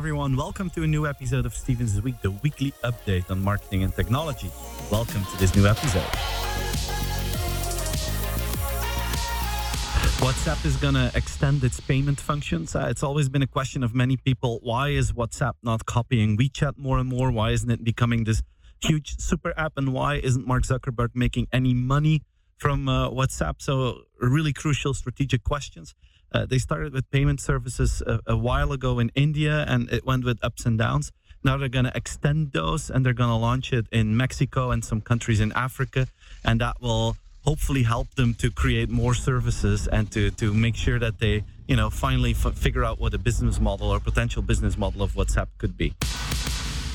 everyone. Welcome to a new episode of Stevens Week, the weekly update on marketing and technology. Welcome to this new episode. WhatsApp is going to extend its payment functions. Uh, it's always been a question of many people. Why is WhatsApp not copying WeChat more and more? Why isn't it becoming this huge super app? And why isn't Mark Zuckerberg making any money from uh, WhatsApp? So, really crucial strategic questions. Uh, they started with payment services a, a, while ago in India and it went with ups and downs. Now they're going to extend those and they're going to launch it in Mexico and some countries in Africa. And that will hopefully help them to create more services and to, to make sure that they, you know, finally f- figure out what a business model or potential business model of WhatsApp could be.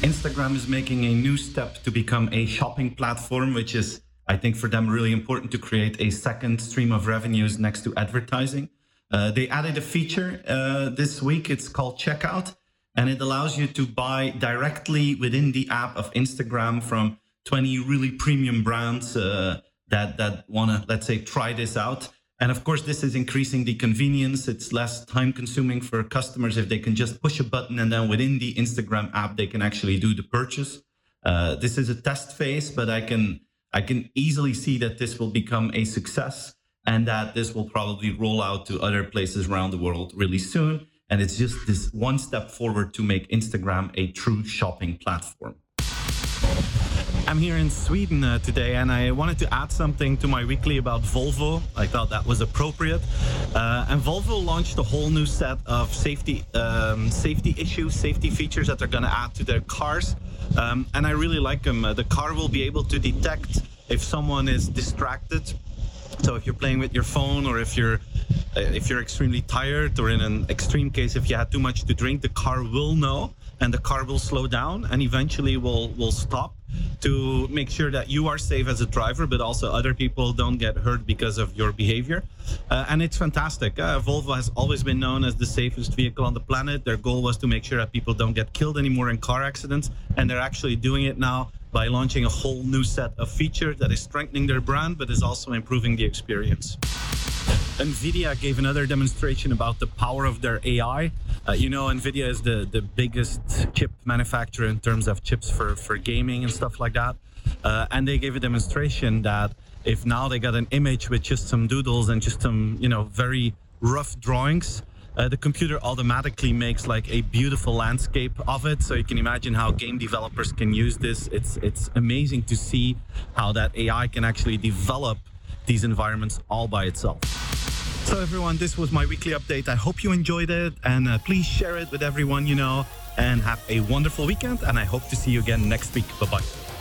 Instagram is making a new step to become a shopping platform, which is, I think, for them really important to create a second stream of revenues next to advertising. Uh, they added a feature uh, this week. It's called Checkout, and it allows you to buy directly within the app of Instagram from 20 really premium brands uh, that that want to, let's say, try this out. And of course, this is increasing the convenience. It's less time consuming for customers if they can just push a button and then within the Instagram app they can actually do the purchase. Uh, this is a test phase, but I can I can easily see that this will become a success and that this will probably roll out to other places around the world really soon. And it's just this one step forward to make Instagram a true shopping platform. I'm here in Sweden uh, today, and I wanted to add something to my weekly about Volvo. I thought that was appropriate. Uh, and Volvo launched a whole new set of safety um, safety issues, safety features that they're going to add to their cars. Um, and I really like them. Uh, the car will be able to detect if someone is distracted so if you're playing with your phone or if you're uh, if you're extremely tired or in an extreme case if you had too much to drink, the car will know and the car will slow down and eventually will will stop to make sure that you are safe as a driver, but also other people don't get hurt because of your behavior. Uh, and it's fantastic. Uh, Volvo has always been known as the safest vehicle on the planet. Their goal was to make sure that people don't get killed anymore in car accidents, and they're actually doing it now by launching a whole new set of features that is strengthening their brand, but is also improving the experience. NVIDIA gave another demonstration about the power of their AI. Uh, you know, NVIDIA is the, the biggest chip manufacturer in terms of chips for, for gaming and stuff like that. Uh, and they gave a demonstration that if now they got an image with just some doodles and just some, you know, very rough drawings, uh, the computer automatically makes like a beautiful landscape of it. So you can imagine how game developers can use this. It's it's amazing to see how that AI can actually develop these environments all by itself. So everyone, this was my weekly update. I hope you enjoyed it, and uh, please share it with everyone you know. And have a wonderful weekend. And I hope to see you again next week. Bye bye.